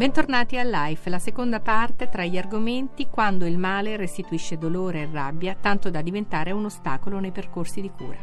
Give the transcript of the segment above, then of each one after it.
Bentornati a Life, la seconda parte tra gli argomenti quando il male restituisce dolore e rabbia tanto da diventare un ostacolo nei percorsi di cura.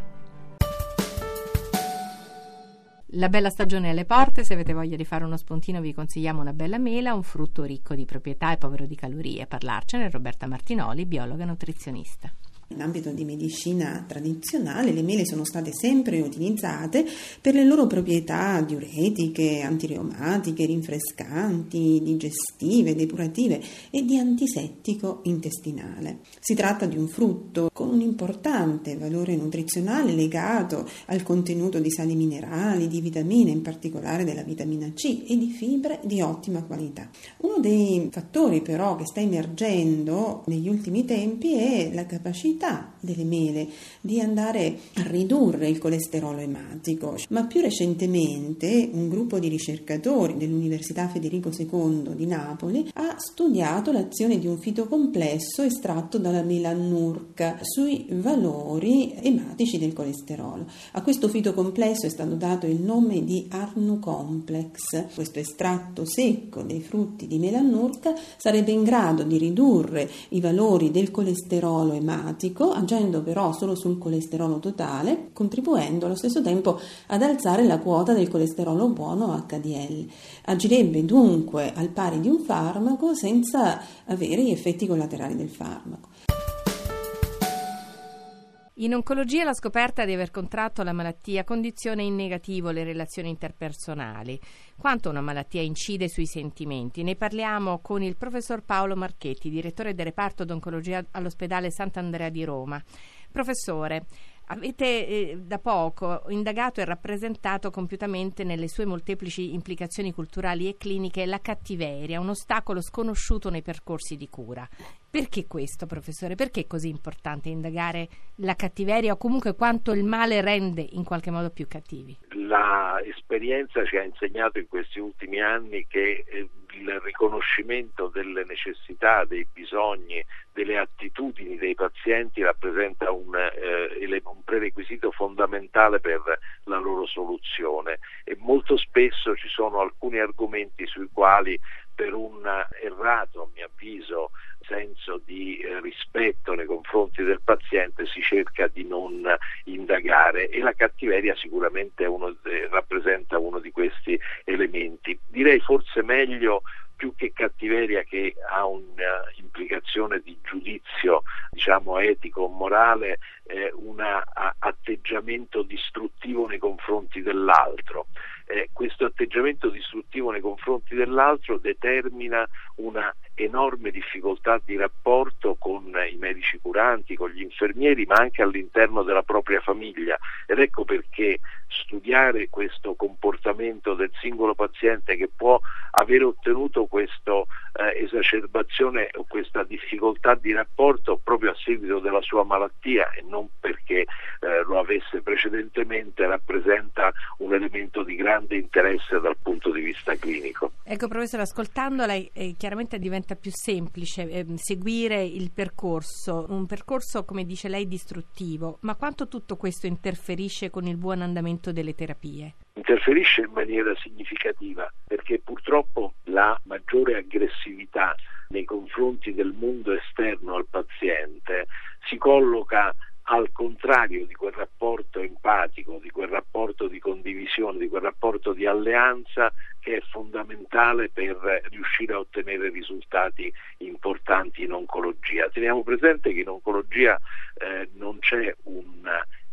La bella stagione è alle porte, se avete voglia di fare uno spuntino vi consigliamo una bella mela, un frutto ricco di proprietà e povero di calorie. A parlarcene Roberta Martinoli, biologa nutrizionista. In ambito di medicina tradizionale le mele sono state sempre utilizzate per le loro proprietà diuretiche, antireumatiche, rinfrescanti, digestive, depurative e di antisettico intestinale. Si tratta di un frutto con un importante valore nutrizionale legato al contenuto di sali minerali, di vitamine, in particolare della vitamina C e di fibre di ottima qualità. Uno dei fattori però che sta emergendo negli ultimi tempi è la capacità delle mele di andare a ridurre il colesterolo ematico, ma più recentemente un gruppo di ricercatori dell'Università Federico II di Napoli ha studiato l'azione di un fitocomplesso estratto dalla melannurca sui valori ematici del colesterolo. A questo fitocomplesso è stato dato il nome di Arnu Complex. Questo estratto secco dei frutti di melannurca sarebbe in grado di ridurre i valori del colesterolo ematico diabetico, agendo però solo sul colesterolo totale, contribuendo allo stesso tempo ad alzare la quota del colesterolo buono HDL. Agirebbe dunque al pari di un farmaco senza avere gli effetti collaterali del farmaco. In oncologia la scoperta di aver contratto la malattia condiziona in negativo le relazioni interpersonali. Quanto una malattia incide sui sentimenti? Ne parliamo con il professor Paolo Marchetti, direttore del reparto d'oncologia all'ospedale Sant'Andrea di Roma. Professore, Avete eh, da poco indagato e rappresentato compiutamente nelle sue molteplici implicazioni culturali e cliniche la cattiveria, un ostacolo sconosciuto nei percorsi di cura. Perché questo, professore? Perché è così importante indagare la cattiveria o comunque quanto il male rende in qualche modo più cattivi? L'esperienza ci ha insegnato in questi ultimi anni che eh, il riconoscimento delle necessità, dei bisogni, delle attitudini dei pazienti rappresenta un, eh, un, prerequisito fondamentale per la loro soluzione e molto spesso ci sono alcuni argomenti sui quali per un errato, a mio avviso, senso di eh, rispetto nei confronti del paziente si cerca di non indagare e la cattiveria sicuramente uno, rappresenta uno di questi elementi. Direi forse meglio più che cattiveria che ha un'implicazione di giudizio diciamo etico morale eh, un atteggiamento distruttivo nei confronti dell'altro eh, questo atteggiamento distruttivo nei confronti dell'altro determina una enorme difficoltà di rapporto con i medici curanti, con gli infermieri, ma anche all'interno della propria famiglia. Ed ecco perché studiare questo comportamento del singolo paziente che può aver ottenuto questa eh, esacerbazione o questa difficoltà di rapporto proprio a seguito della sua malattia e non perché eh, lo avesse precedentemente rappresenta un elemento di grande interesse dal punto di vista clinico. Ecco professore, ascoltandola eh, chiaramente diventa più semplice eh, seguire il percorso, un percorso come dice lei distruttivo, ma quanto tutto questo interferisce con il buon andamento delle terapie? Interferisce in maniera significativa perché purtroppo la maggiore aggressività nei confronti del mondo esterno al paziente si colloca al contrario di quel rapporto empatico, di quel rapporto di condivisione, di quel rapporto di alleanza che è fondamentale per riuscire a ottenere risultati importanti in oncologia. Teniamo presente che in oncologia eh, non c'è un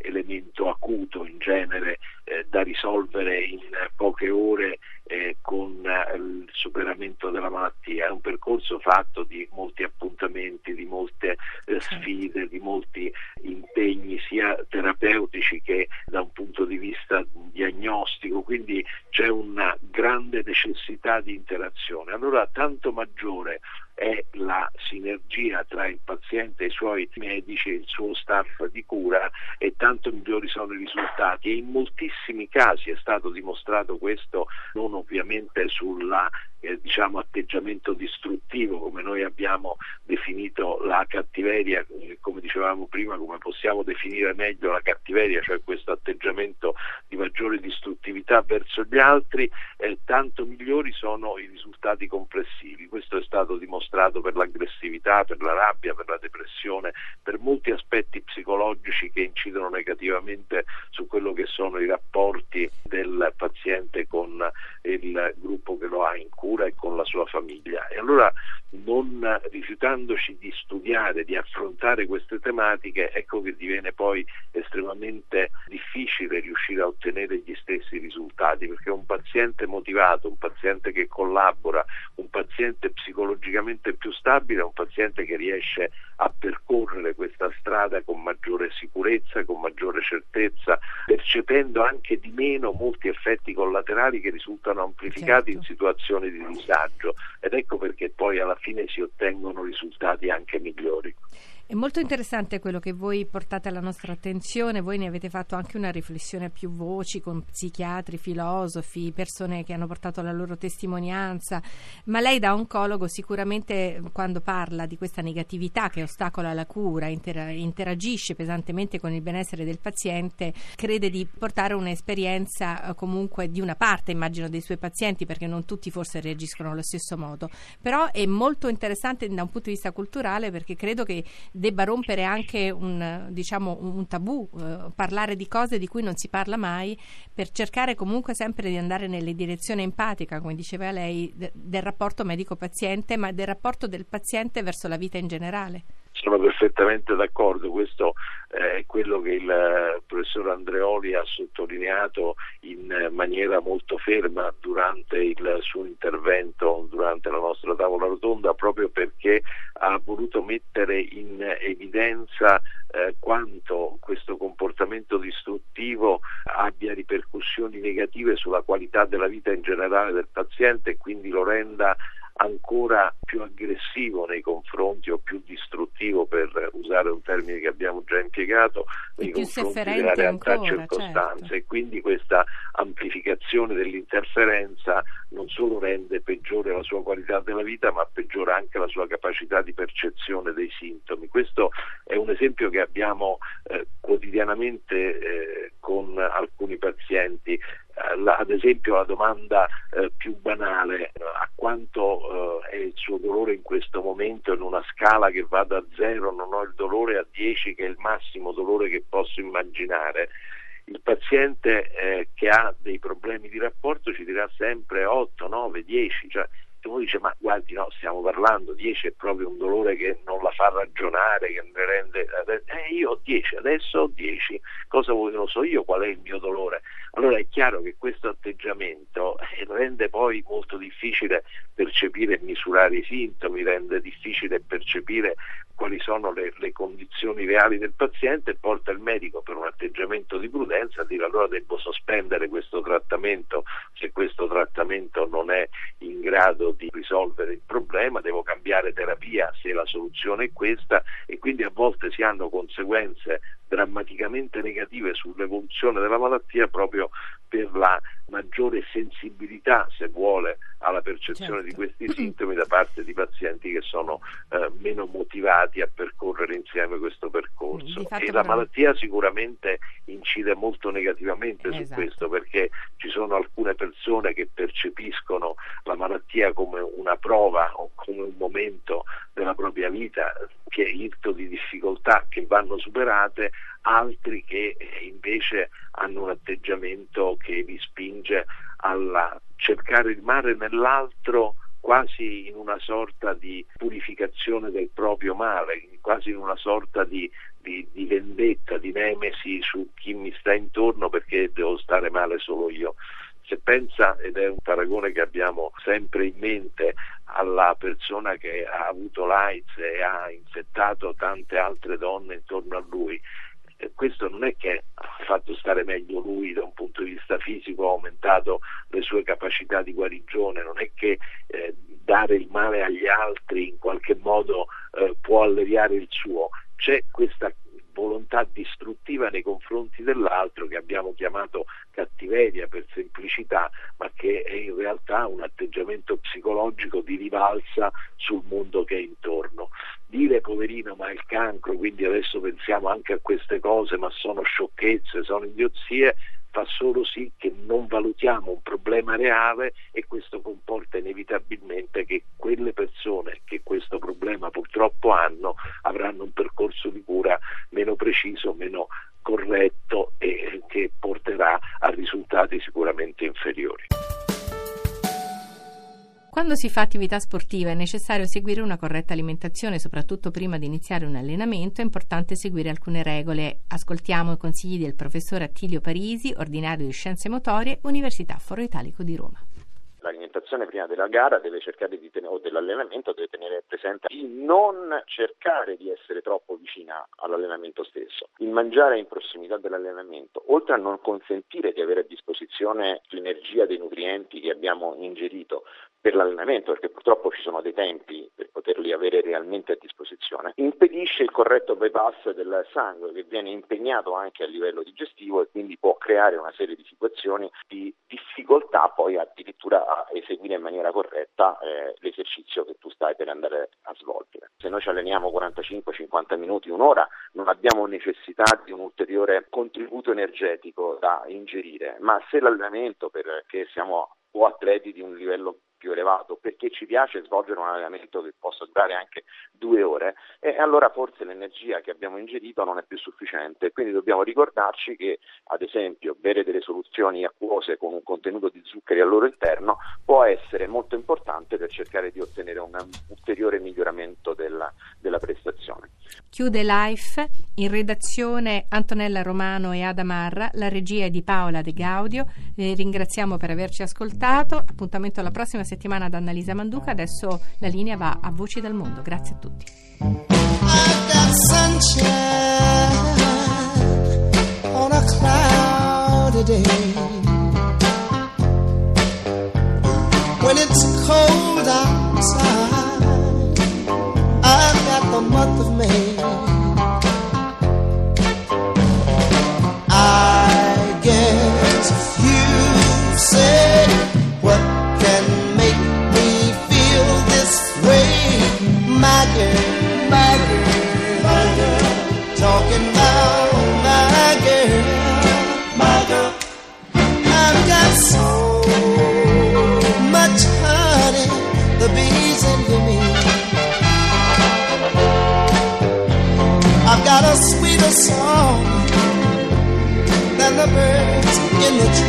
elemento acuto in genere eh, da risolvere in poche ore eh, con eh, il superamento della malattia, è un percorso fatto di molti appuntamenti, di molte eh, sfide, di molti impegni sia terapeutici che da un punto di vista diagnostico, quindi c'è una grande necessità di interazione. Allora tanto maggiore è la sinergia tra il paziente e i suoi medici e il suo staff di cura e tanto migliori sono i risultati. E in moltissimi casi è stato dimostrato questo non ovviamente sulla eh, diciamo, atteggiamento distruttivo, come noi abbiamo definito la cattiveria, eh, come dicevamo prima, come possiamo definire meglio la cattiveria, cioè questo atteggiamento di maggiore distruttività verso gli altri, eh, tanto migliori sono i risultati complessivi. Questo è stato dimostrato per l'aggressività, per la rabbia, per la depressione, per molti aspetti psicologici che incidono negativamente su quello che sono i rapporti del paziente con il gruppo che lo ha in cura e con la sua famiglia. E allora non rifiutandoci di studiare, di affrontare queste tematiche, ecco che diviene poi estremamente difficile riuscire a ottenere gli stessi risultati, perché un paziente motivato, un paziente che collabora, un paziente psicologicamente più stabile è un paziente che riesce a percorrere questa strada con maggiore sicurezza, con maggiore certezza, percependo anche di meno molti effetti collaterali che risultano amplificati certo. in situazioni di disagio ed ecco perché poi alla fine si ottengono risultati anche migliori. È molto interessante quello che voi portate alla nostra attenzione, voi ne avete fatto anche una riflessione a più voci con psichiatri, filosofi, persone che hanno portato la loro testimonianza, ma lei da oncologo sicuramente quando parla di questa negatività che ostacola la cura, inter- interagisce pesantemente con il benessere del paziente, crede di portare un'esperienza eh, comunque di una parte, immagino, dei suoi pazienti, perché non tutti forse reagiscono allo stesso modo, però è molto interessante da un punto di vista culturale perché credo che debba rompere anche un, diciamo, un tabù, eh, parlare di cose di cui non si parla mai, per cercare comunque sempre di andare nelle direzioni empatica, come diceva lei, de, del rapporto medico-paziente, ma del rapporto del paziente verso la vita in generale. Sono perfettamente d'accordo, questo eh, è quello che il eh, professor Andreoli ha sottolineato in maniera molto ferma durante il suo intervento, durante la nostra tavola rotonda, proprio perché ha voluto mettere in evidenza eh, quanto questo comportamento distruttivo abbia ripercussioni negative sulla qualità della vita in generale del paziente e quindi lo renda ancora più aggressivo nei confronti o più distruttivo per usare un termine che abbiamo già impiegato nei confronti della realtà ancora, circostanze certo. e quindi questa amplificazione dell'interferenza non solo rende peggiore la sua qualità della vita ma peggiora anche la sua capacità di percezione dei sintomi. Questo è un esempio che abbiamo eh, quotidianamente eh, con alcuni pazienti la, ad esempio la domanda eh, più banale, a quanto eh, è il suo dolore in questo momento in una scala che va da 0, non ho il dolore, a 10 che è il massimo dolore che posso immaginare, il paziente eh, che ha dei problemi di rapporto ci dirà sempre 8, 9, 10, cioè uno dice ma guardi no, stiamo parlando, 10 è proprio un dolore che non la fa ragionare, che ne rende, eh, io ho 10, adesso ho 10, cosa vuoi, lo so io qual è il mio dolore? Allora è chiaro che questo atteggiamento eh, rende poi molto difficile percepire e misurare i sintomi, rende difficile percepire quali sono le, le, condizioni reali del paziente e porta il medico per un atteggiamento di prudenza a dire allora devo sospendere questo trattamento se questo trattamento non è in grado di risolvere il problema, devo cambiare terapia se la soluzione è questa e quindi a volte si hanno conseguenze drammaticamente negative sull'evoluzione della malattia proprio per la maggiore sensibilità, se vuole, alla percezione certo. di questi sintomi da parte di pazienti che sono eh, meno motivati a percorrere insieme questo percorso. E la malattia sicuramente incide molto negativamente esatto. su questo perché ci sono alcune persone che percepiscono la malattia come una prova o come un momento della propria vita che è irto di difficoltà che vanno superate, altri che eh, invece hanno un atteggiamento che li spinge a cercare il male nell'altro quasi in una sorta di purificazione del proprio male, quasi in una sorta di, di, di, vendetta, di nemesi su chi mi sta intorno perché devo stare male solo io. Se pensa, ed è un paragone che abbiamo sempre in mente, alla persona che ha avuto l'AIDS e ha infettato tante altre donne intorno a lui, questo non è che ha fatto stare meglio lui da un punto di vista fisico, ha aumentato le sue capacità di guarigione, non è che eh, dare il male agli altri in qualche modo eh, può alleviare il suo, c'è questa volontà distruttiva nei confronti dell'altro che abbiamo chiamato cattiveria per semplicità, ma che è in realtà un atteggiamento psicologico di rivalsa sul mondo che è intorno. Dire poverino ma è il cancro, quindi adesso pensiamo anche a queste cose, ma sono sciocchezze, sono idiozie, fa solo sì che non valutiamo un problema reale e questo comporta inevitabilmente che quelle persone che questo problema purtroppo hanno avranno un percorso di cura meno preciso, meno corretto e che porterà a risultati sicuramente inferiori. Quando si fa attività sportiva è necessario seguire una corretta alimentazione, soprattutto prima di iniziare un allenamento è importante seguire alcune regole. Ascoltiamo i consigli del professor Attilio Parisi, ordinario di Scienze Motorie, Università Foro Italico di Roma l'alimentazione prima della gara deve cercare di tenere, o dell'allenamento deve tenere presente di non cercare di essere troppo vicina all'allenamento stesso. Il mangiare in prossimità dell'allenamento, oltre a non consentire di avere a disposizione l'energia dei nutrienti che abbiamo ingerito per l'allenamento, perché purtroppo ci sono dei tempi per poterli avere realmente a disposizione, impedisce il corretto bypass del sangue che viene impegnato anche a livello digestivo e quindi può creare una serie di situazioni di difficoltà poi addirittura a eseguire in maniera corretta eh, l'esercizio che tu stai per andare a svolgere. Se noi ci alleniamo 45-50 minuti, un'ora, non abbiamo necessità di un ulteriore contributo energetico da ingerire, ma se l'allenamento, perché siamo o atleti di un livello più elevato, perché ci piace svolgere un allenamento che possa durare anche due ore, e allora forse l'energia che abbiamo ingerito non è più sufficiente. Quindi dobbiamo ricordarci che, ad esempio, bere delle soluzioni acquose con un contenuto di zuccheri al loro interno può essere molto importante per cercare di ottenere un ulteriore miglioramento della, della prestazione. Chiude Life in redazione Antonella Romano e Ada Marra, la regia è di Paola De Gaudio. Eh, ringraziamo per averci ascoltato. Appuntamento alla prossima settimana da Annalisa Manduca. Adesso la linea va a Voci dal Mondo. Grazie a tutti.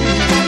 In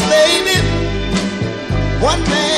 baby. One man.